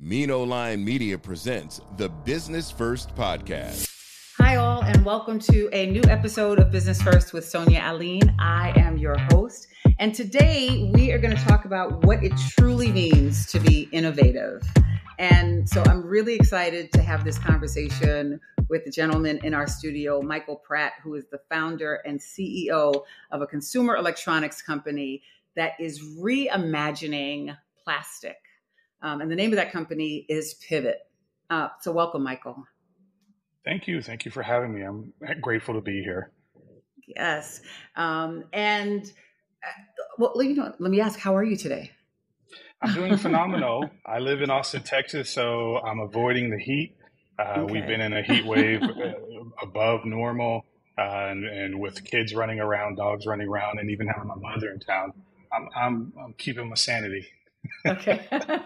Mino Line Media presents the Business First Podcast. Hi, all, and welcome to a new episode of Business First with Sonia Aline. I am your host, and today we are going to talk about what it truly means to be innovative. And so I'm really excited to have this conversation with the gentleman in our studio, Michael Pratt, who is the founder and CEO of a consumer electronics company that is reimagining plastic. Um, and the name of that company is Pivot. Uh, so, welcome, Michael. Thank you. Thank you for having me. I'm grateful to be here. Yes. Um, and uh, well, you know, let me ask, how are you today? I'm doing phenomenal. I live in Austin, Texas, so I'm avoiding the heat. Uh, Okay. We've been in a heat wave uh, above normal, uh, and, and with kids running around, dogs running around, and even having my mother in town. I'm, I'm, I'm keeping my sanity. Okay.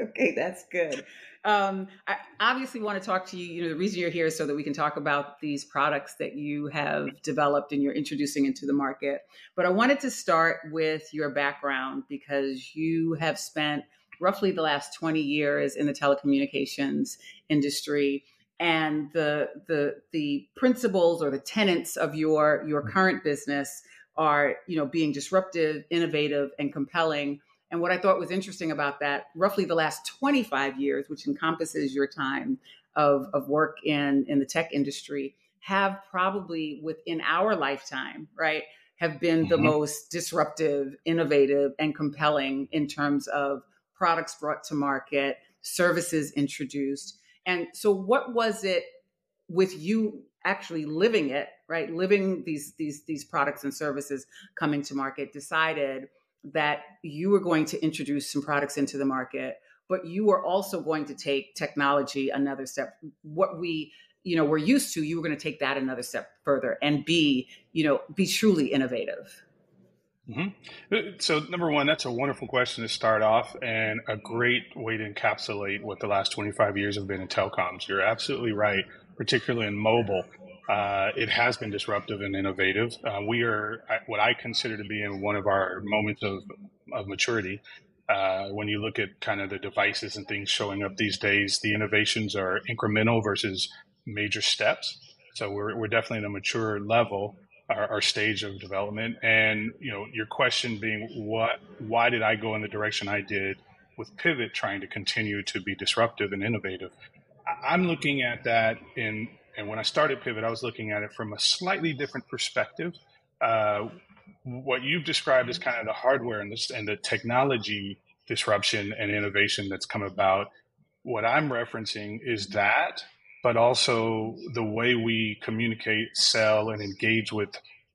Okay that's good. Um, i obviously want to talk to you you know the reason you're here is so that we can talk about these products that you have developed and you're introducing into the market. But i wanted to start with your background because you have spent roughly the last 20 years in the telecommunications industry and the the the principles or the tenets of your your current business are you know being disruptive innovative and compelling and what I thought was interesting about that, roughly the last 25 years, which encompasses your time of, of work in, in the tech industry, have probably within our lifetime, right, have been the Mhm. most disruptive, innovative, and compelling in terms of products brought to market, services introduced. And so, what was it with you actually living it, right, living these these these products and services coming to market, decided that you were going to introduce some products into the market, but you were also going to take technology another step. What we, you know, we're used to, you were going to take that another step further and be, you know, be truly innovative. hmm So, number one, that's a wonderful question to start off, and a great way to encapsulate what the last 25 years have been in telecoms. You're absolutely right, particularly in mobile. Uh, it has been disruptive and innovative. Uh, we are what I consider to be in one of our moments of, of maturity. Uh, when you look at kind of the devices and things showing up these days, the innovations are incremental versus major steps. So we're, we're definitely at a mature level our, our stage of development. And you know, your question being, what? Why did I go in the direction I did with Pivot, trying to continue to be disruptive and innovative? I'm looking at that in, and when I started Pivot, I was looking at it from a slightly different perspective. Uh, what you've described as kind of the hardware and the, and the technology disruption and innovation that's come about. What I'm referencing is that but also the way we communicate, sell, and engage with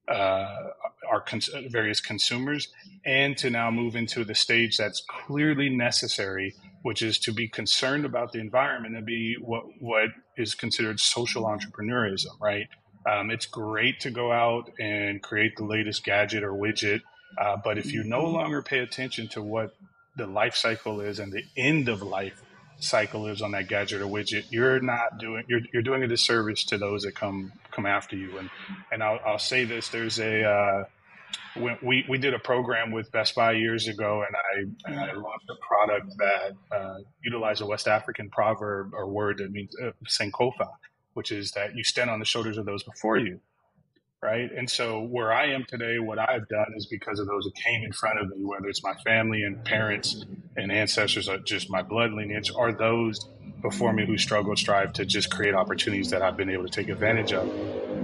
uh, our cons- various consumers, and to now move into the stage that's clearly necessary, which is to be concerned about the environment and be what what is considered social entrepreneurism, right? Um, it's great to go out and create the latest gadget or widget, uh, but if you no longer pay attention to what the life cycle is and the end of life cycle is on that gadget or widget, you're not doing you're, you're doing a disservice to those that come come after you. And and I'll, I'll say this: there's a uh, when we we did a program with Best Buy years ago, and I, and I launched a product that uh, utilized a West African proverb or word that means uh, sankofa, which is that you stand on the shoulders of those before you. Right. And so where I am today, what I've done is because of those that came in front of me, whether it's my family and parents and ancestors, or just my blood lineage, are those before me who struggle, strive to just create opportunities that I've been able to take advantage of.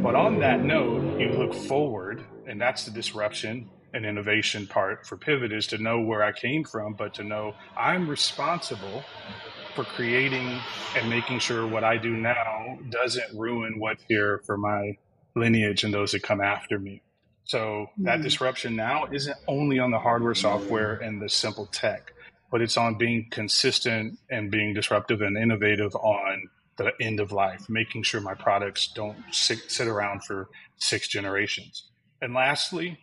But on that note, you look forward, and that's the disruption and innovation part for Pivot is to know where I came from, but to know I'm responsible for creating and making sure what I do now doesn't ruin what's here for my lineage and those that come after me. So that Mhm. disruption now isn't only on the hardware, software, and the simple tech. but it's on being consistent and being disruptive and innovative on the end of life, making sure my products don't sit, sit around for six generations. And lastly,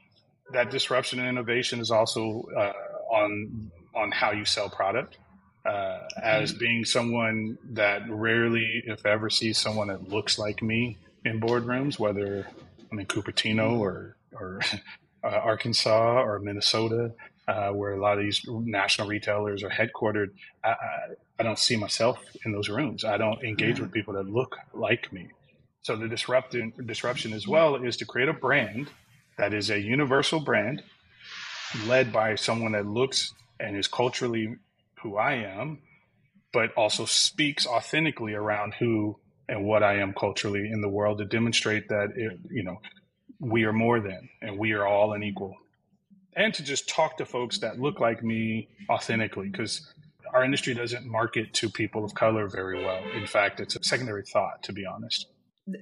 that disruption and innovation is also uh, on on how you sell product. Uh, as mm-hmm. being someone that rarely, if ever, sees someone that looks like me in boardrooms, whether I'm in Cupertino or or uh, Arkansas or Minnesota, uh, where a lot of these national retailers are headquartered, I, I, don't see myself in those rooms. I don't engage mm-hmm. with people that look like me. So the disruption disruption as well is to create a brand that is a universal brand led by someone that looks and is culturally who I am, but also speaks authentically around who and what I am culturally in the world to demonstrate that it, you know we are more than and we are all an equal and to just talk to folks that look like me authentically because our industry doesn't market to people of color very well. In fact, it's a secondary thought, to be honest.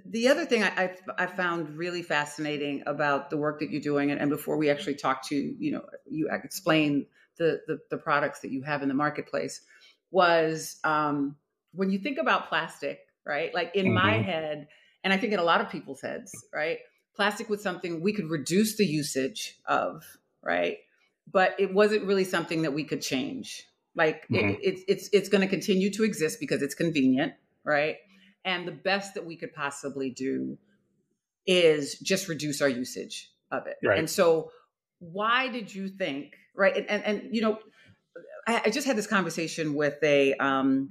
The other thing I, I, found really fascinating about the work that you're doing, and, and before we actually talk to you know, you explain the, the, the products that you have in the marketplace, was um, when you think about plastic, right? Like in mm-hmm. my head, and I think in a lot of people's heads, right? Plastic was something we could reduce the usage of, right? But it wasn't really something that we could change. Like mm-hmm. it, it's it's it's going to continue to exist because it's convenient, right? And the best that we could possibly do is just reduce our usage of it. Right. And so, why did you think, right? And and, and you know, I, I, just had this conversation with a um,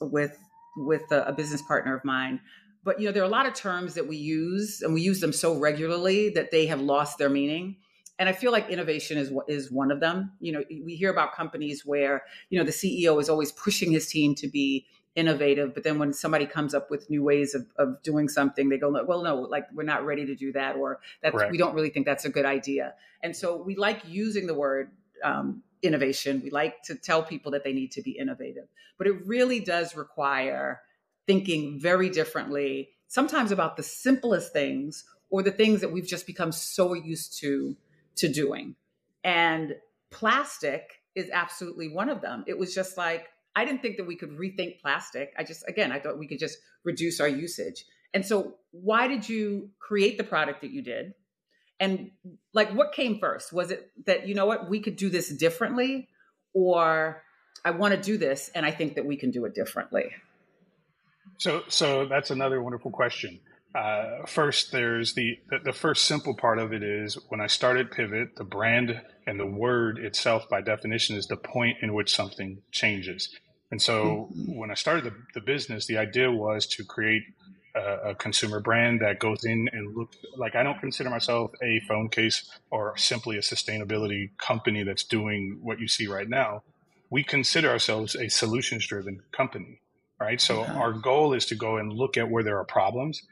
with with a, a business partner of mine but you know there are a lot of terms that we use and we use them so regularly that they have lost their meaning and I feel like innovation is is one of them. You know, we hear about companies where you know the CEO is always pushing his team to be innovative, but then when somebody comes up with new ways of, of doing something, they go, well, no, like we're not ready to do that, or that we don't really think that's a good idea. And so we like using the word um, innovation. We like to tell people that they need to be innovative, but it really does require thinking very differently, sometimes about the simplest things or the things that we've just become so used to to doing. And plastic is absolutely one of them. It was just like, I didn't think that we could rethink plastic. I just, again, I thought we could just reduce our usage. And so, why did you create the product that you did? And like, what came first? Was it that, you know what, we could do this differently? Or I want to do this and I think that we can do it differently? So, so that's another wonderful question. Uh, first, there's the, the first simple part of it is when I started Pivot, the brand and the word itself, by definition, is the point in which something changes. And so, mm-hmm. when I started the, the business, the idea was to create a, a, consumer brand that goes in and look like I don't consider myself a phone case or simply a sustainability company that's doing what you see right now. We consider ourselves a solutions driven company, right? So, yeah. our goal is to go and look at where there are problems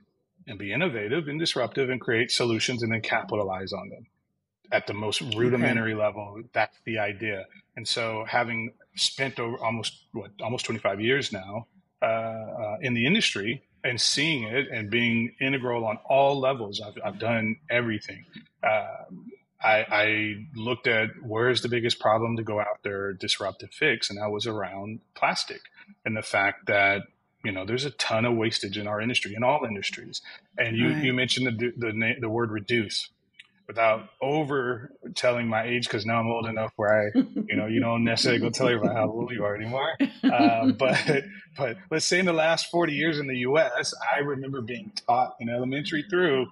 and be innovative and disruptive and create solutions and then capitalize on them at the most rudimentary okay. level that's the idea and so having spent over almost what almost 25 years now uh, uh, in the industry and seeing it and being integral on all levels. I've, I've done everything. Uh, I, I, looked at where's the biggest problem to go out there disruptive fix and that was around plastic and the fact that you know there's a ton of wastage in our industry in all industries. And you right. you mentioned the the the word reduce without over telling my age because now I'm old enough where I, you know, you don't necessarily go tell everybody how old you are anymore. Uh, but but let's say in the last 40 years in the U.S., I remember being taught in elementary through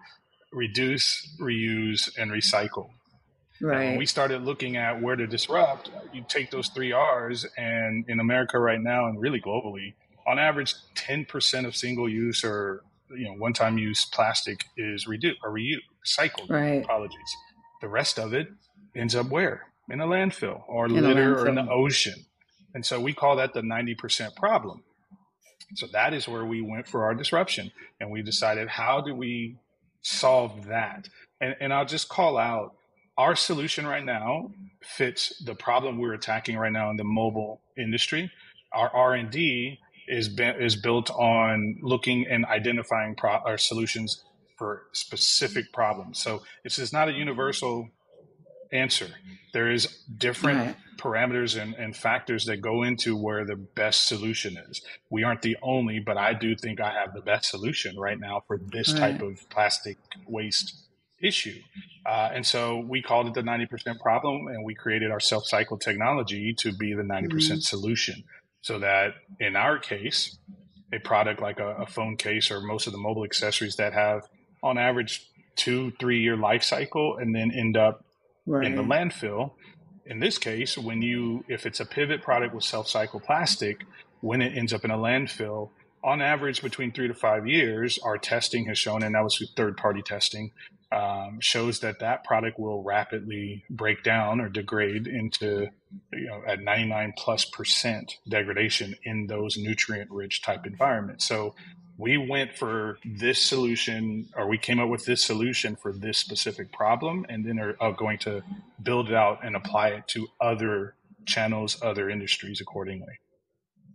reduce, reuse, and recycle. Right. And when we started looking at where to disrupt, you take those three R's, and in America right now, and really globally, on average, 10% of single use or you know one time use plastic is reduced or reused, recycled. Right. Apologies. The rest of it ends up where? In a landfill or in litter landfill. or in the ocean. And so we call that the 90% problem. So that is where we went for our disruption. And we decided, how do we solve that? And, and I'll just call out our solution right now fits the problem we're attacking right now in the mobile industry. Our R&D is is built on looking and identifying pro- or solutions for specific problems. So it's just not a universal answer. There is different right. parameters and, and factors that go into where the best solution is. We aren't the only, but I do think I have the best solution right now for this right. type of plastic waste issue. Uh, and so we called it the 90% problem and we created our self cycle technology to be the 90% mm hmm solution. So that in our case, a product like a, a, phone case or most of the mobile accessories that have on average two, three year life cycle and then end up right. in the landfill. In this case, when you, if it's a pivot product with self cycle plastic, when it ends up in a landfill, on average between three to five years, our testing has shown, and that was third party testing, um, shows that that product will rapidly break down or degrade into you know at 99 plus percent degradation in those nutrient rich type environments. So we went for this solution or we came up with this solution for this specific problem and then are, are going to build it out and apply it to other channels other industries accordingly.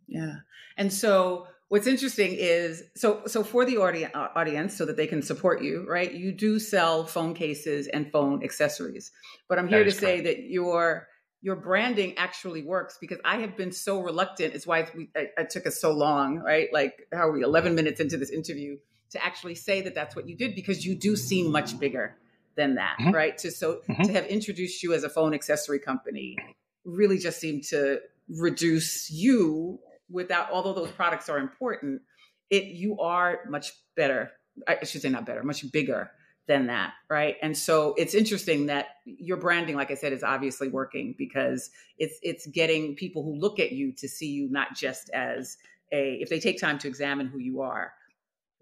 Yeah. And so what's interesting is so so for the audience so that they can support you right you do sell phone cases and phone accessories but i'm here to correct. say that your your branding actually works because i have been so reluctant it's why we, I, it took us so long right like how are we 11 minutes into this interview to actually say that that's what you did because you do seem much bigger than that mm-hmm. right to so mm-hmm. to have introduced you as a phone accessory company really just seemed to reduce you without although those products are important it you are much better i should say not better much bigger than that right? And so it's interesting that your branding like i said is obviously working because it's it's getting people who look at you to see you not just as a if they take time to examine who you are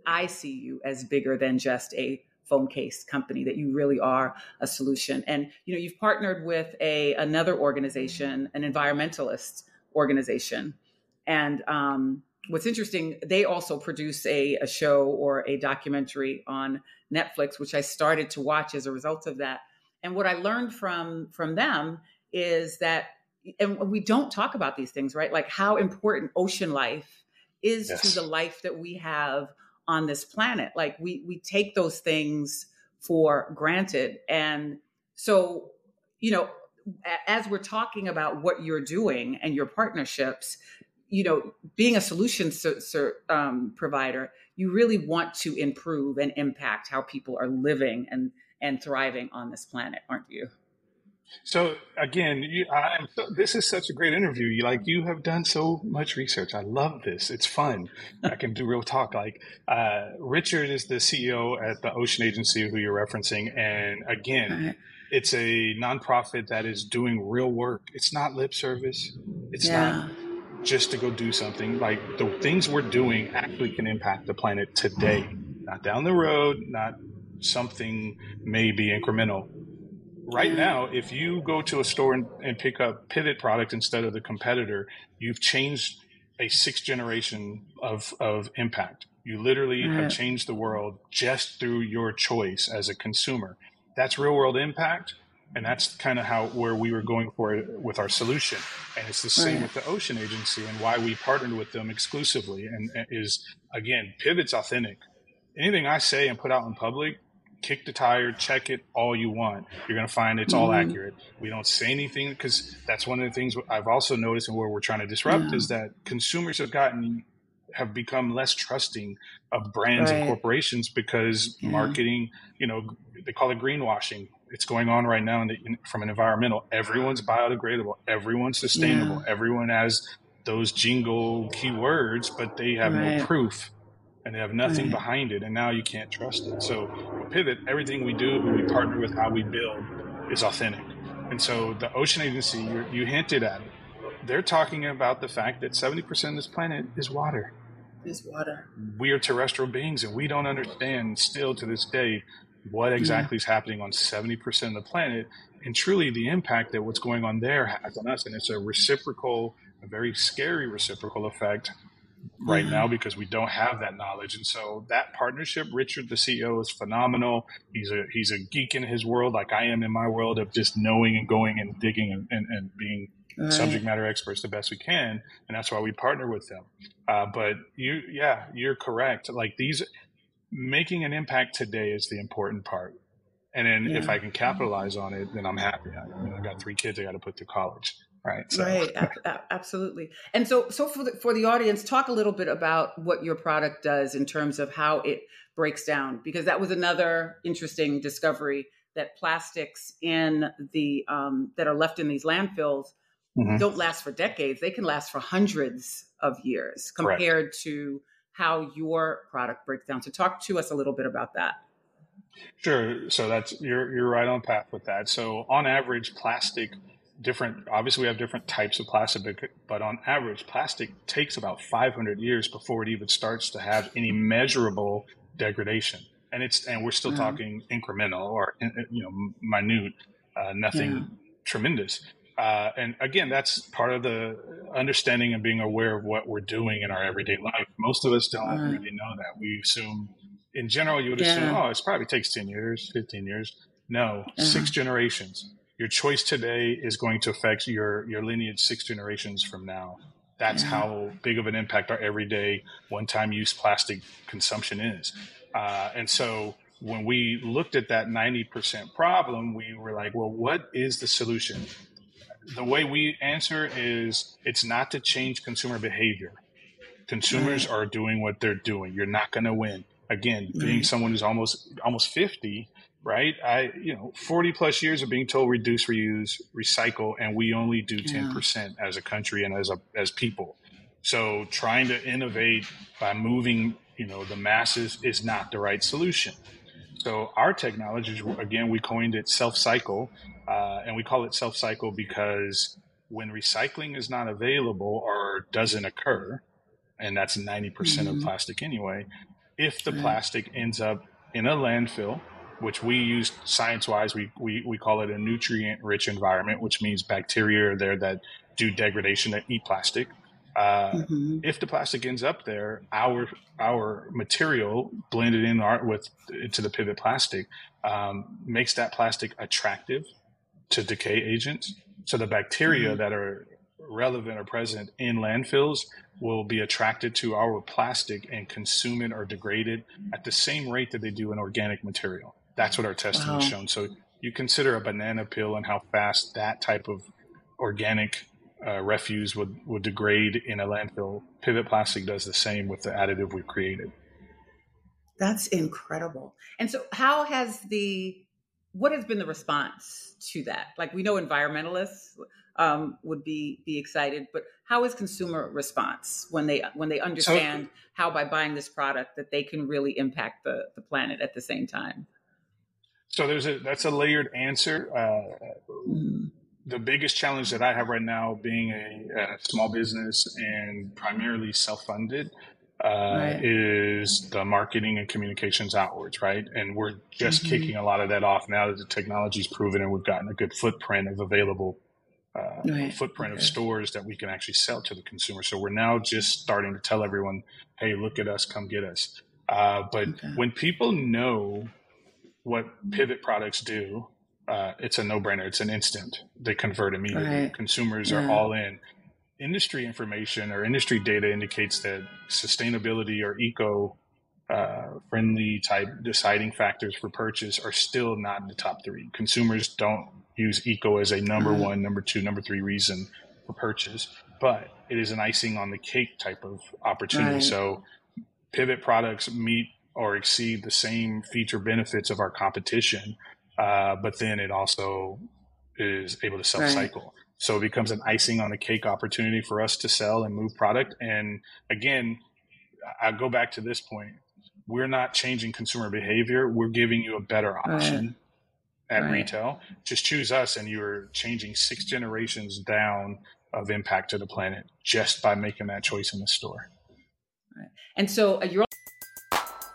i see you as bigger than just a phone case company that you really are a solution. And you know you've partnered with a another organization an environmentalist organization and um, what's interesting, they also produce a, a show or a documentary on Netflix, which I started to watch as a result of that. And what I learned from from them is that, and we don't talk about these things, right? Like how important ocean life is yes. to the life that we have on this planet. Like we we take those things for granted, and so you know, as we're talking about what you're doing and your partnerships, you know, being a solution um, provider, you really want to improve and impact how people are living and and thriving on this planet, aren't you? So again, you, I'm this is such a great interview. You like you have done so much research. I love this. It's fun. I can do real talk. Like uh, Richard is the CEO at the Ocean Agency, who you're referencing, and again. Right. It's a nonprofit that is doing real work. It's not lip service. It's yeah. not just to go do something. Like the things we're doing actually can impact the planet today, not down the road, not something maybe incremental. Right now, if you go to a store and, and pick up Pivot product instead of the competitor, you've changed a sixth generation of, of impact. You literally have changed the world just through your choice as a consumer. That's real world impact and that's kind of how where we were going for it with our solution and it's the same right. with the ocean agency and why we partnered with them exclusively and, and is again pivot's authentic anything i say and put out in public kick the tire check it all you want you're going to find it's mm-hmm. all accurate we don't say anything because that's one of the things i've also noticed and where we're trying to disrupt yeah. is that consumers have gotten have become less trusting of brands right. and corporations because yeah. marketing you know they call it greenwashing it's going on right now the, from an environmental. Everyone's biodegradable. Everyone's sustainable. Yeah. Everyone has those jingle keywords, but they have right. no proof and they have nothing right. behind it. And now you can't trust it. So Pivot, everything we do, who we partner with, how we build is authentic. And so the Ocean Agency, you, you hinted at it. They're talking about the fact that 70% of this planet is water. Is water. We are terrestrial beings, and we don't understand still to this day what exactly is happening on 70% of the planet and truly the impact that what's going on there has on us. And it's a reciprocal, a very scary reciprocal effect right now because we don't have that knowledge. And so that partnership, Richard, the CEO, is phenomenal. He's a he's a geek in his world, like I am in my world of just knowing and going and digging and, and, and being right. subject matter experts the best we can. And that's why we partner with them. Uh, but you, yeah, you're correct. Like these, making an impact today is the important part. And then yeah. if I can capitalize on it, then I'm happy. I, know, I got three kids I got to put through college. Right. So. Right. absolutely. And so, so for the, for the audience, talk a little bit about what your product does in terms of how it breaks down, because that was another interesting discovery that plastics in the um, that are left in these landfills mm-hmm. don't last for decades. They can last for hundreds of years compared Correct. to how your product breaks down. So talk to us a little bit about that. Sure. So that's you're you're right on path with that. So on average, plastic different obviously we have different types of plastic but on average plastic takes about 500 years before it even starts to have any measurable degradation and it's and we're still mm-hmm. talking incremental or you know minute uh, nothing yeah. tremendous uh, and again, that's part of the understanding and being aware of what we're doing in our everyday life. Most of us don't uh, really know that. We assume, in general, you would yeah. assume, oh, it probably takes 10 years, 15 years. No, uh-huh. six generations. Your choice today is going to affect your, your lineage six generations from now. That's yeah. how big of an impact our everyday one time use plastic consumption is. Uh, and so when we looked at that 90% problem, we were like, well, what is the solution? The way we answer is it's not to change consumer behavior. Consumers are doing what they're doing. You're not going to win. Again, being mm-hmm. someone who's almost almost 50, right? I, you know, 40 plus years of being told reduce, reuse, recycle, and we only do 10% yeah. as a country and as a as people. So trying to innovate by moving, you know, the masses is not the right solution. So our technology, again, we coined it self cycle, uh, and we call it self cycle because when recycling is not available or doesn't occur, and that's 90% mm hmm of plastic anyway, if the plastic ends up in a landfill, which we use science wise, we, we, we call it a nutrient rich environment, which means bacteria are there that do degradation that eat plastic. Uh, mm-hmm. If the plastic ends up there, our our material blended in our, with into the pivot plastic um, makes that plastic attractive to decay agents. So the bacteria mm-hmm. that are relevant or present in landfills will be attracted to our plastic and consume it or degrade it at the same rate that they do in organic material. That's what our testing wow. has shown. So you consider a banana peel and how fast that type of organic uh, refuse would, would degrade in a landfill. Pivot Plastic does the same with the additive we've created. That's incredible. And so, how has the what has been the response to that? Like we know environmentalists um, would be be excited, but how is consumer response when they when they understand so, how by buying this product that they can really impact the the planet at the same time? So there's a that's a layered answer. Uh, mm-hmm. The biggest challenge that I have right now, being a, a small business and primarily self funded, uh, right. is the marketing and communications outwards, right? And we're just mm-hmm. kicking a lot of that off now that the technology's proven and we've gotten a good footprint of available uh, right. footprint okay. of stores that we can actually sell to the consumer. So we're now just starting to tell everyone, "Hey, look at us, come get us." Uh, but okay. when people know what pivot products do, uh, it's a no-brainer. It's an instant. They convert immediately. Right. Consumers yeah. are all in industry information or industry data indicates that sustainability or eco uh, friendly type deciding factors for purchase are still not in the top three. Consumers don't use eco as a number mm-hmm. one, number two, number three reason for purchase, but it is an icing on the cake type of opportunity. Right. So pivot products meet or exceed the same feature benefits of our competition, uh, but then it also is able to self cycle. Right. So it becomes an icing on the cake opportunity for us to sell and move product. And again, I go back to this point. We're not changing consumer behavior. We're giving you a better option right. at right. retail. Just choose us, and you're changing six generations down of impact to the planet just by making that choice in the store. Right. And so uh, you're.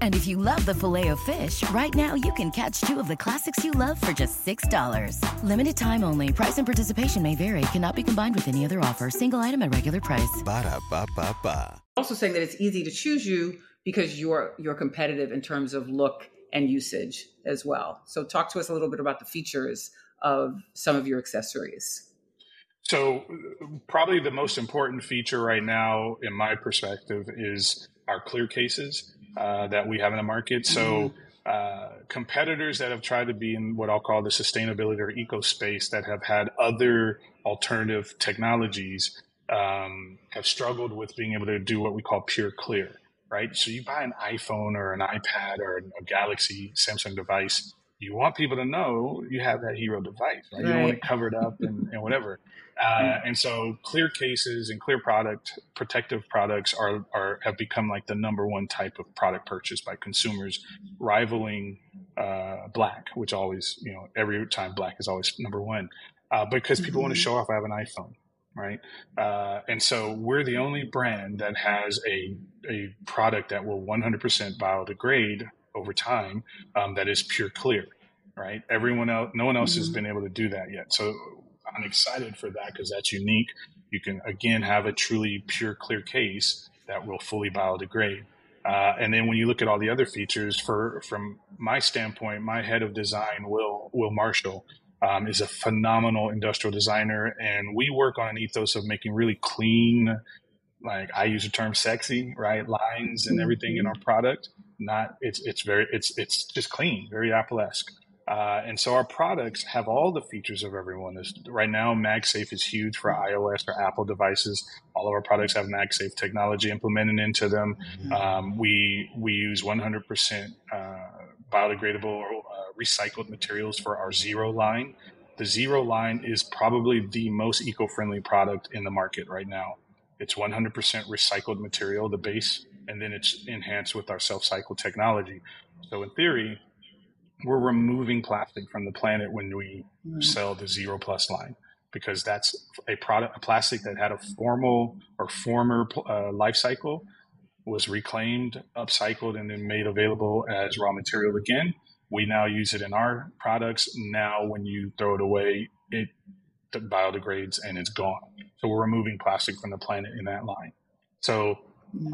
And if you love the filet of fish, right now you can catch two of the classics you love for just $6. Limited time only. Price and participation may vary. Cannot be combined with any other offer. Single item at regular price. Ba da ba ba ba. Also saying that it's easy to choose you because you're you're competitive in terms of look and usage as well. So, talk to us a little bit about the features of some of your accessories. So, probably the most important feature right now, in my perspective, is our clear cases uh, that we have in the market. So, mm-hmm. uh, competitors that have tried to be in what I'll call the sustainability or eco space that have had other alternative technologies um, have struggled with being able to do what we call pure clear, right? So, you buy an iPhone or an iPad or a Galaxy Samsung device. You want people to know you have that hero device, right? right. You don't want it covered up and, and whatever. Uh, and so clear cases and clear product protective products are, are have become like the number one type of product purchase by consumers, rivaling uh, black, which always you know every time black is always number one, uh, because people mm-hmm. want to show off I have an iPhone, right? Uh, and so we're the only brand that has a a product that will 100% biodegrade over time um, that is pure clear right? Everyone else, no one else mm-hmm. has been able to do that yet. So I'm excited for that because that's unique. You can again have a truly pure, clear case that will fully biodegrade. Uh, and then when you look at all the other features, for from my standpoint, my head of design, Will Will Marshall, um, is a phenomenal industrial designer, and we work on an ethos of making really clean, like I use the term sexy, right, lines and everything in our product. Not it's it's very it's it's just clean, very Apple esque. Uh, and so our products have all the features of everyone. There's, right now, MagSafe is huge for iOS or Apple devices. All of our products have MagSafe technology implemented into them. Mm-hmm. Um, we we use 100% uh, biodegradable or uh, recycled materials for our Zero line. The Zero line is probably the most eco-friendly product in the market right now. It's 100% recycled material, the base, and then it's enhanced with our self-cycle technology. So in theory, we're removing plastic from the planet when we mm. sell the zero plus line because that's a product a plastic that had a formal or former uh, life cycle was reclaimed upcycled and then made available as raw material again. We now use it in our products. Now when you throw it away it biodegrades and it's gone. So we're removing plastic from the planet in that line. So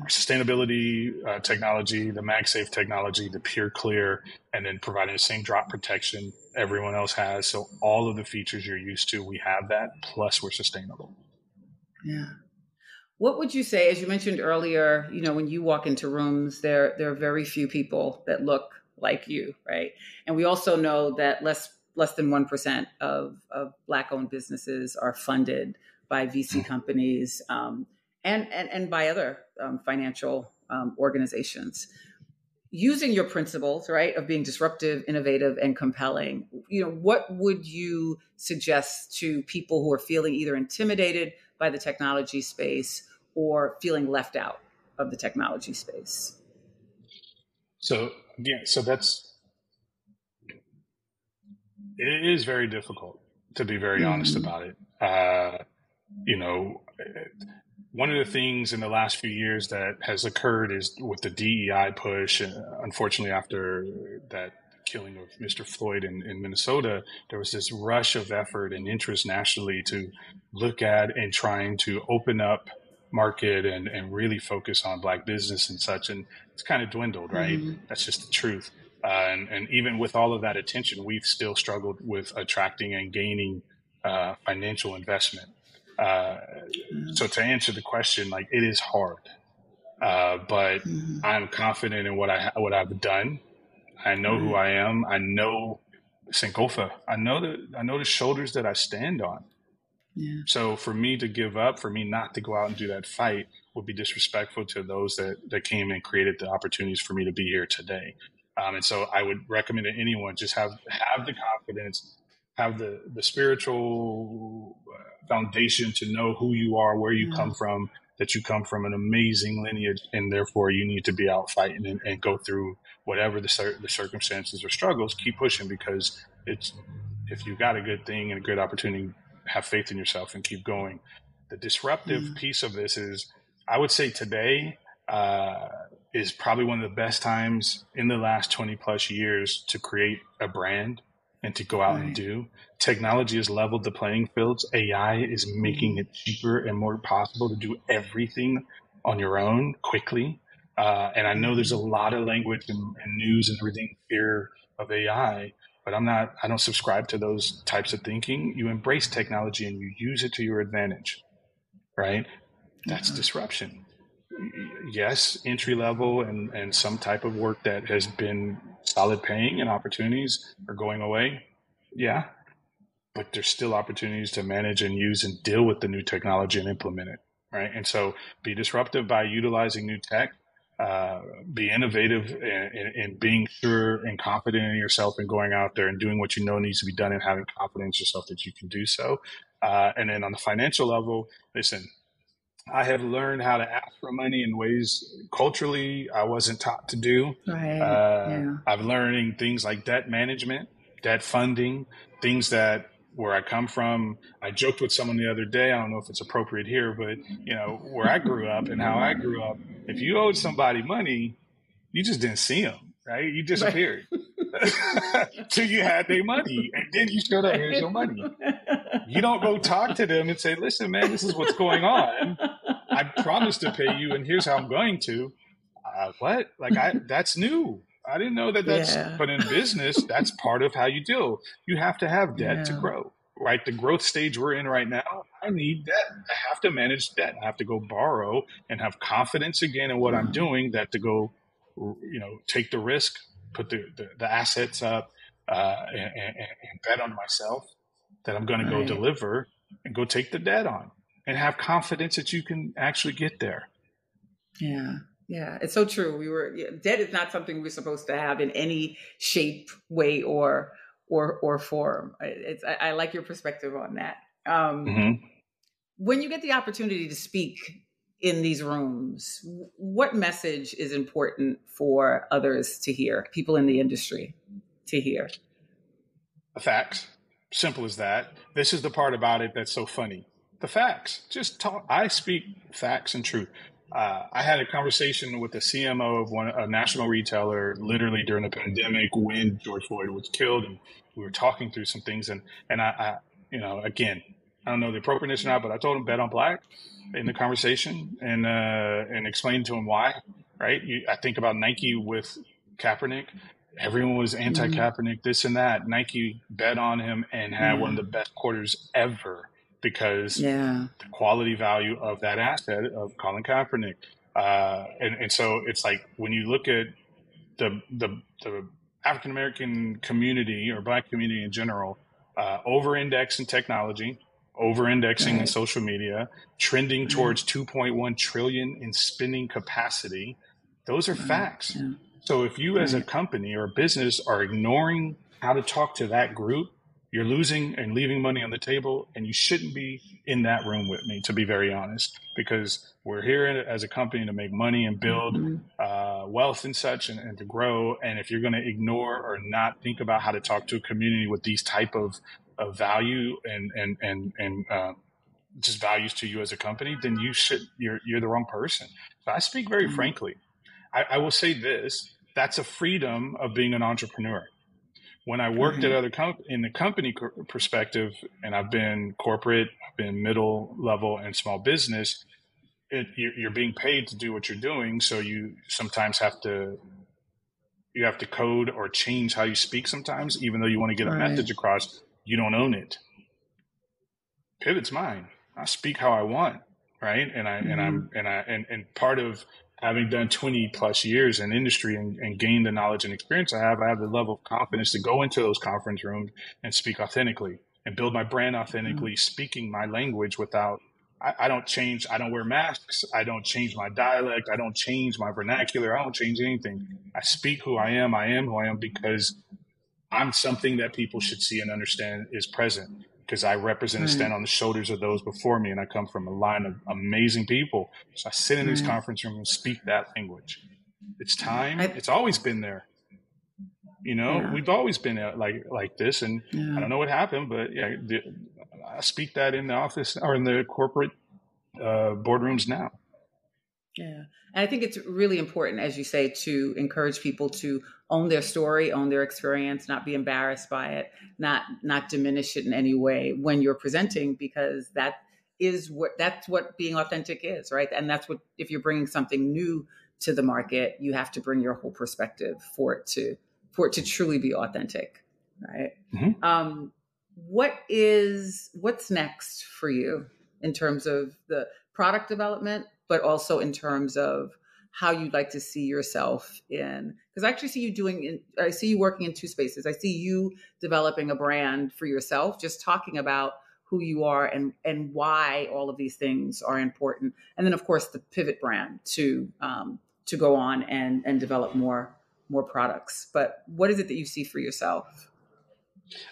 sustainability uh, technology, the MagSafe technology, the Pure Clear, and then providing the same drop protection everyone else has. So all of the features you're used to, we have that. Plus, we're sustainable. Yeah. What would you say, as you mentioned earlier, you know, when you walk into rooms, there there are very few people that look like you, right? And we also know that less less than one percent of of black owned businesses are funded by VC companies. Um, and, and, and by other um, financial um, organizations. Using your principles right of being disruptive innovative and compelling you know what would you suggest to people who are feeling either intimidated by the technology space or feeling left out of the technology space? So yeah so that's it is very difficult to be very mm-hmm. honest about it. Uh, you know one of the things in the last few years that has occurred is with the DEI push. Uh, unfortunately, after that killing of Mr. Floyd in, in Minnesota, there was this rush of effort and interest nationally to look at and trying to open up market and, and really focus on black business and such. And it's kind of dwindled, right? Mm-hmm. That's just the truth. Uh, and, and even with all of that attention, we've still struggled with attracting and gaining uh, financial investment. Uh, so to answer the question, like it is hard, uh, but mm-hmm. I'm confident in what I what I've done. I know mm-hmm. who I am. I know Sankofa. I know the I know the shoulders that I stand on. Yeah. So for me to give up, for me not to go out and do that fight, would be disrespectful to those that that came and created the opportunities for me to be here today. Um, and so I would recommend to anyone just have have the confidence, have the the spiritual uh, foundation to know who you are, where you mm-hmm. come from, that you come from an amazing lineage, and therefore you need to be out fighting and, and go through whatever the, cir- the circumstances or struggles. Keep pushing because it's if you got a good thing and a good opportunity, have faith in yourself and keep going. The disruptive mm-hmm. piece of this is, I would say today uh, is probably one of the best times in the last 20 plus years to create a brand and to go out right. and do. Technology has leveled the playing fields. AI is making it cheaper and more possible to do everything on your own quickly. Uh, and I know there's a lot of language and, and news and everything fear of AI, but I'm not, I don't subscribe to those types of thinking. You embrace technology and you use it to your advantage, right? That's mm-hmm. disruption. Yes, entry level and, and some type of work that has been solid paying and opportunities are going away. Yeah. But there's still opportunities to manage and use and deal with the new technology and implement it. Right. And so be disruptive by utilizing new tech uh, be innovative in, in, in, being sure and confident in yourself and going out there and doing what you know needs to be done and having confidence yourself that you can do so. Uh, and then on the financial level, listen, I have learned how to ask for money in ways culturally I wasn't taught to do. Right. Uh, yeah. I've learning things like debt management, debt funding, things that where I come from. I joked with someone the other day. I don't know if it's appropriate here, but you know where I grew up and how I grew up. If you owed somebody money, you just didn't see them, right? You disappeared till you had their money, and then you showed up. Here's your money. You don't go talk to them and say, "Listen, man, this is what's going on. I promised to pay you, and here's how I'm going to." Uh, what? Like I? That's new. I didn't know that that's, yeah. but in business, that's part of how you deal. You have to have debt yeah. to grow, right? The growth stage we're in right now, I need debt. I have to manage debt. I have to go borrow and have confidence again in what I'm doing that to go, you know, take the risk, put the, the, the assets up, uh, and, and, and, bet on myself that I'm going right. to go deliver and go take the debt on and have confidence that you can actually get there. Yeah. Yeah, it's so true. We were debt is not something we're supposed to have in any shape, way, or or or form. It's I, I like your perspective on that. Um, mm-hmm. When you get the opportunity to speak in these rooms, what message is important for others to hear, people in the industry to hear? The facts. Simple as that. This is the part about it that's so funny. The facts. Just talk. I speak facts and truth uh, I had a conversation with the CMO of one a national retailer literally during the pandemic when George Floyd was killed, and we were talking through some things. And and I, I you know, again, I don't know the appropriateness or not, but I told him bet on black in the conversation and uh, and explained to him why. Right? You, I think about Nike with Kaepernick. Everyone was anti-Kaepernick, this and that. Nike bet on him and had mm one of the best quarters ever because yeah. the quality value of that asset of Colin Kaepernick. Uh, and, and so it's like when you look at the, the, the African American community or Black community in general, uh, over index in technology, over indexing right. in social media, trending mm-hmm. towards 2.1 trillion in spending capacity. Those are facts. Yeah. So if you as a company or a business are ignoring how to talk to that group, you're losing and leaving money on the table, and you shouldn't be in that room with me, to be very honest, because we're here as a company to make money and build mm-hmm. uh, wealth and such, and, and, to grow. And if you're going to ignore or not think about how to talk to a community with these type of, of value and and and and uh, just values to you as a company, then you should you're you're the wrong person. So I speak very mm-hmm. frankly. I, I will say this: that's a freedom of being an entrepreneur when I worked mm-hmm. at other com- in the company perspective, and I've been corporate, I've been middle level and small business. It, you're being paid to do what you're doing, so you sometimes have to you have to code or change how you speak sometimes, even though you want to get a right. message across. You don't own it. Pivot's mine. I speak how I want, right? And I mm-hmm. and I'm mm-hmm. and I and, and part of having done 20 plus years in industry and, and gained the knowledge and experience I have, I have the level of confidence to go into those conference rooms and speak authentically and build my brand authentically, mm-hmm. speaking my language without, I, I, don't change, I don't wear masks, I don't change my dialect, I don't change my vernacular, I don't change anything. I speak who I am, I am who I am because I'm something that people should see and understand is present because I represent and stand hmm. on the shoulders of those before me, and I come from a line of amazing people. So I sit in these hmm. conference rooms and speak that language. It's time. I, it's always been there. You know, yeah. we've always been uh, like like this, and yeah. I don't know what happened, but yeah, the, I speak that in the office or in the corporate uh, boardrooms now. Yeah. And I think it's really important, as you say, to encourage people to own their story, own their experience, not be embarrassed by it, not not diminish it in any way when you're presenting, because that is what that's what being authentic is, right? And that's what if you're bringing something new to the market, you have to bring your whole perspective for it to for it to truly be authentic, right? Mm-hmm. Um, what is what's next for you in terms of the product development, but also in terms of how you'd like to see yourself in because i actually see you doing in, i see you working in two spaces. I see you developing a brand for yourself just talking about who you are and and why all of these things are important. And then of course the pivot brand to um, to go on and and develop more more products. But what is it that you see for yourself?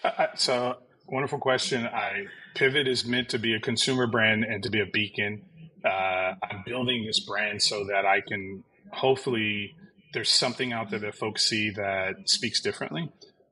Uh, so wonderful question. I pivot is meant to be a consumer brand and to be a beacon uh, I'm building this brand so that I can hopefully there's something out there that folks see that speaks differently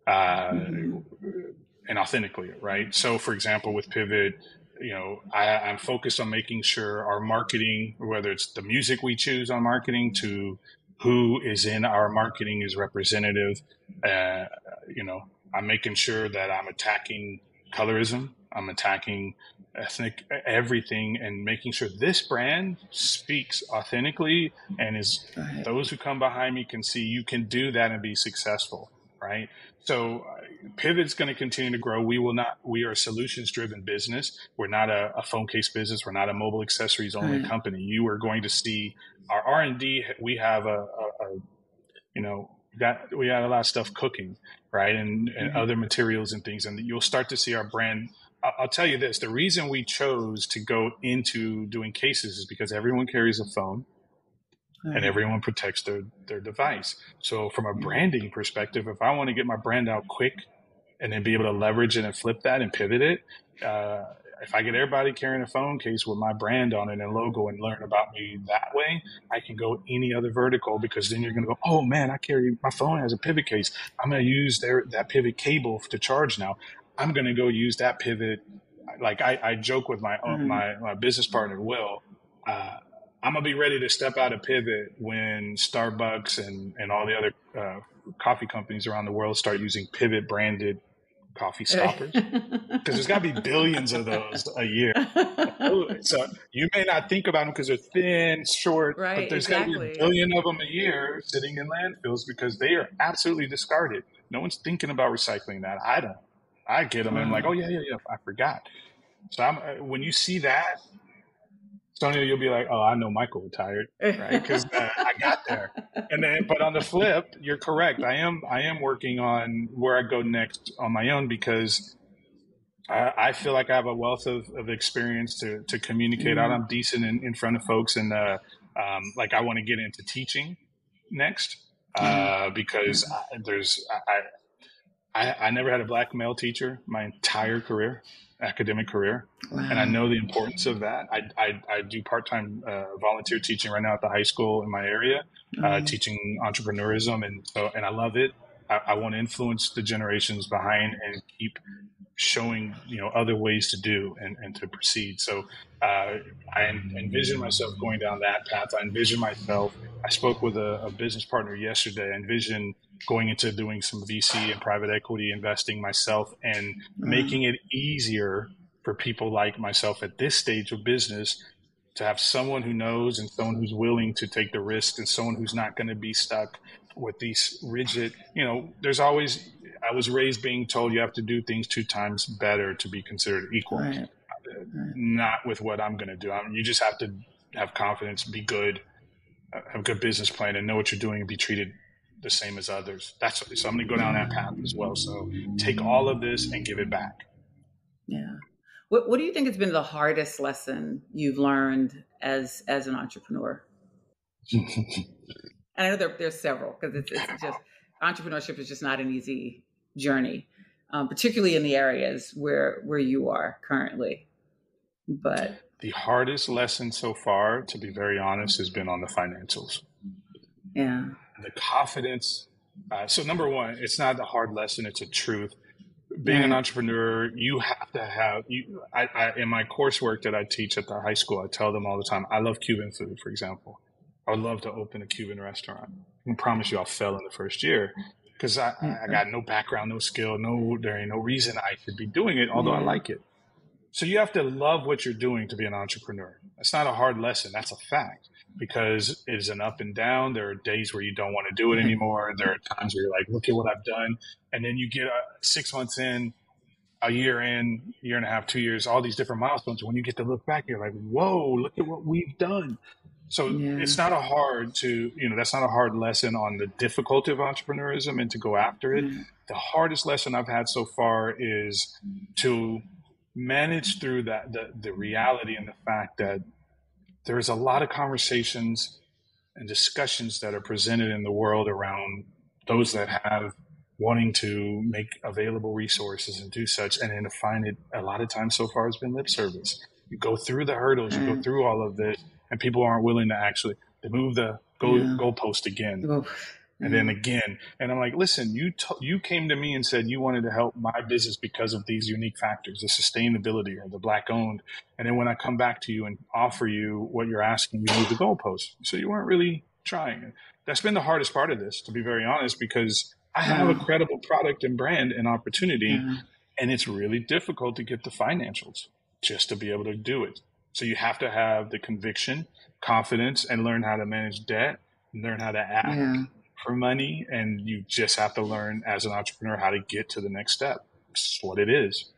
uh, mm-hmm. and authentically, right? So, for example, with Pivot, you know, I, I'm focused on making sure our marketing, whether it's the music we choose on marketing to who is in our marketing is representative. Uh, you know, I'm making sure that I'm attacking colorism. I'm attacking ethnic everything and making sure this brand speaks authentically and is right. those who come behind me can see you can do that and be successful right? So uh, pivot's going to continue to grow. We will not we are a solutions driven business. We're not a, a, phone case business. We're not a mobile accessories only right. company. You are going to see our r&d we have a, a, a you know got we got a lot of stuff cooking right? And, and mm-hmm. other materials and things. And you'll start to see our brand I'll tell you this: the reason we chose to go into doing cases is because everyone carries a phone, mm-hmm. and everyone protects their their device. So, from a branding perspective, if I want to get my brand out quick, and then be able to leverage it and flip that and pivot it, uh, if I get everybody carrying a phone case with my brand on it and logo and learn about me that way, I can go any other vertical because then you're going to go, oh man, I carry my phone has a pivot case. I'm going to use their that pivot cable to charge now. I'm going to go use that pivot. Like I, I joke with my mm-hmm. my my business partner Will. Uh, I'm gonna be ready to step out of pivot when Starbucks and and all the other uh, coffee companies around the world start using pivot branded coffee stoppers because there's got to be billions of those a year. so you may not think about them because they're thin, short, right, but there's exactly. got to be a billion of them a year sitting in landfills because they are absolutely discarded. No one's thinking about recycling that. I don't. I get them and I'm like, oh yeah, yeah, yeah, I forgot. So I'm, uh, when you see that, Sonia, you'll be like, oh, I know Michael retired, right? Because uh, I got there. And then, but on the flip, you're correct. I am, I am working on where I go next on my own because I, I feel like I have a wealth of, of experience to to communicate mm-hmm. out. I'm decent in, in front of folks, and uh, um, like I want to get into teaching next uh, mm-hmm. because I, there's I, I, I never had a black male teacher my entire career, academic career, wow. and I know the importance of that. I, I, I do part time uh, volunteer teaching right now at the high school in my area, uh, mm-hmm. uh, teaching entrepreneurism, and so and I love it. I, I want to influence the generations behind and keep showing you know other ways to do and, and to proceed. So uh, I envision myself going down that path. I envision myself. I spoke with a, a business partner yesterday. I envision going into doing some VC and private equity investing myself and mm-hmm. making it easier for people like myself at this stage of business to have someone who knows and someone who's willing to take the risk and someone who's not going to be stuck with these rigid, you know, there's always, I was raised being told you have to do things two times better to be considered equal. Right. Not with what I'm going to do. I mean, you just have to have confidence, be good, uh, have a good business plan, and know what you're doing and be treated the same as others. That's so I'm going to go down that path as well. So take all of this and give it back. Yeah. What What do you think has been the hardest lesson you've learned as as an entrepreneur? and I know there, there's several because it's, it's just entrepreneurship is just not an easy journey, um, particularly in the areas where where you are currently. But the hardest lesson so far, to be very honest, has been on the financials. Yeah the confidence. Uh, so number one, it's not a hard lesson; it's a truth. Being an entrepreneur, you have to have. You, I, I, in my coursework that I teach at the high school, I tell them all the time. I love Cuban food, for example. I would love to open a Cuban restaurant. I promise you, I'll fail in the first year because I, I got no background, no skill, no there ain't no reason I should be doing it, although I like it. So you have to love what you're doing to be an entrepreneur. That's not a hard lesson. That's a fact because it is an up and down. There are days where you don't want to do it anymore. There are times where you're like, look at what I've done. And then you get uh, six months in, a year in, year and a half, two years, all these different milestones. When you get to look back, you're like, whoa, look at what we've done. So yeah. it's not a hard to, you know, that's not a hard lesson on the difficulty of entrepreneurism and to go after it. Mm. The hardest lesson I've had so far is to manage through that the, the reality and the fact that there's a lot of conversations and discussions that are presented in the world around those that have wanting to make available resources and do such and then to find it a lot of times so far has been lip service you go through the hurdles you go mm. through all of this and people aren't willing to actually to move the goal yeah. goalpost again and then again. And I'm like, listen, you t- you came to me and said you wanted to help my business because of these unique factors, the sustainability or the black owned. And then when I come back to you and offer you what you're asking, you move the goalpost. So you weren't really trying. That's been the hardest part of this, to be very honest, because I have a credible product and brand and opportunity, and it's really difficult to get the financials just to be able to do it. So you have to have the conviction, confidence, and learn how to manage debt, learn how to act. Yeah for money and you just have to learn as an entrepreneur how to get to the next step. It's what it is.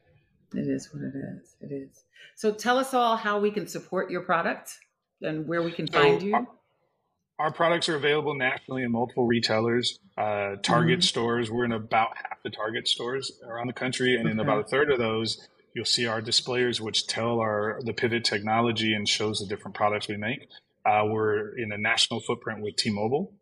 It is what it is. It is. So tell us all how we can support your product and where we can so find you. Our, our, products are available nationally in multiple retailers, uh, Target mm-hmm. stores. We're in about half the Target stores around the country, and okay. in about a third of those, you'll see our displayers, which tell our the pivot technology and shows the different products we make. Uh, we're in a national footprint with T-Mobile,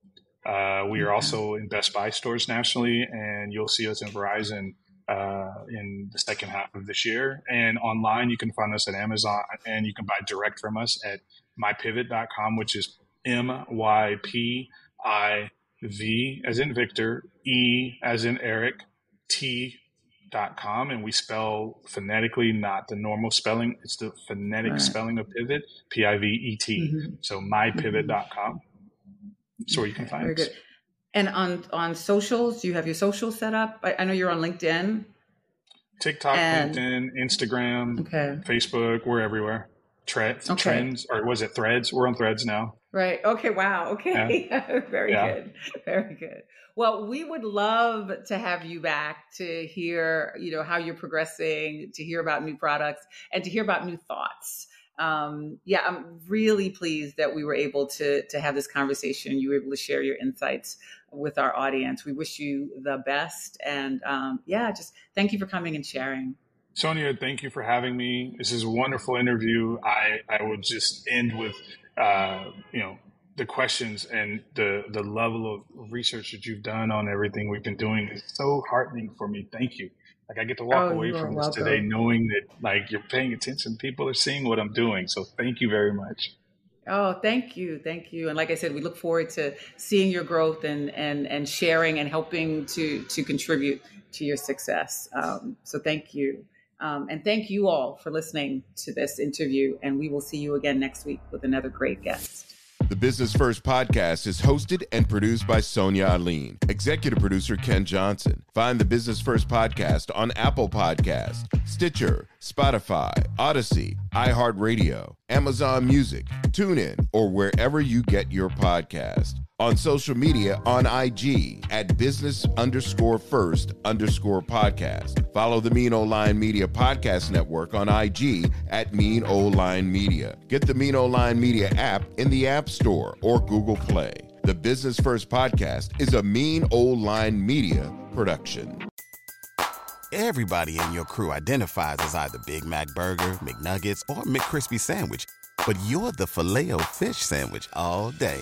uh, we are also in Best Buy stores nationally, and you'll see us in Verizon uh, in the second half of this year. And online, you can find us at Amazon, and you can buy direct from us at mypivot.com, which is M Y P I V as in Victor, E as in Eric, T dot com and we spell phonetically not the normal spelling it's the phonetic right. spelling of pivot p-i-v-e-t mm-hmm. so mypivot.com so you can find Very us. Good. And on on socials, you have your social set up? I, I know you're on LinkedIn. TikTok, and, LinkedIn, Instagram, okay. Facebook, we're everywhere. Tre- okay. Trends, or was it Threads? We're on Threads now. Right. Okay. Wow. Okay. Yeah. Very yeah. good. Very good. Well, we would love to have you back to hear, you know, how you're progressing, to hear about new products, and to hear about new thoughts um, yeah, I'm really pleased that we were able to to have this conversation. You were able to share your insights with our audience. We wish you the best, and um, yeah, just thank you for coming and sharing. Sonia, thank you for having me. This is a wonderful interview. I I would just end with uh, you know the questions and the the level of research that you've done on everything we've been doing is so heartening for me. Thank you. Like I get to walk oh, away from this welcome. today knowing that like you're paying attention. People are seeing what I'm doing. So thank you very much. Oh, thank you, thank you. And like I said, we look forward to seeing your growth and and and sharing and helping to to contribute to your success. Um, so thank you, um, and thank you all for listening to this interview. And we will see you again next week with another great guest. The Business First podcast is hosted and produced by Sonia Aline, executive producer Ken Johnson. Find the Business First podcast on Apple Podcast, Stitcher, Spotify, Audacy, iHeartRadio, Amazon Music, TuneIn, or wherever you get your podcast on social media on IG at business underscore first underscore podcast. Follow the Mean Old Line Media Podcast Network on IG at Mean Old Line Media. Get the Mean Old Line Media app in the App Store or Google Play. The Business First Podcast is a Mean Old Line Media production. Everybody in your crew identifies as either Big Mac Burger, McNuggets, or McCrispy Sandwich, but you're the Filet-O-Fish Sandwich all day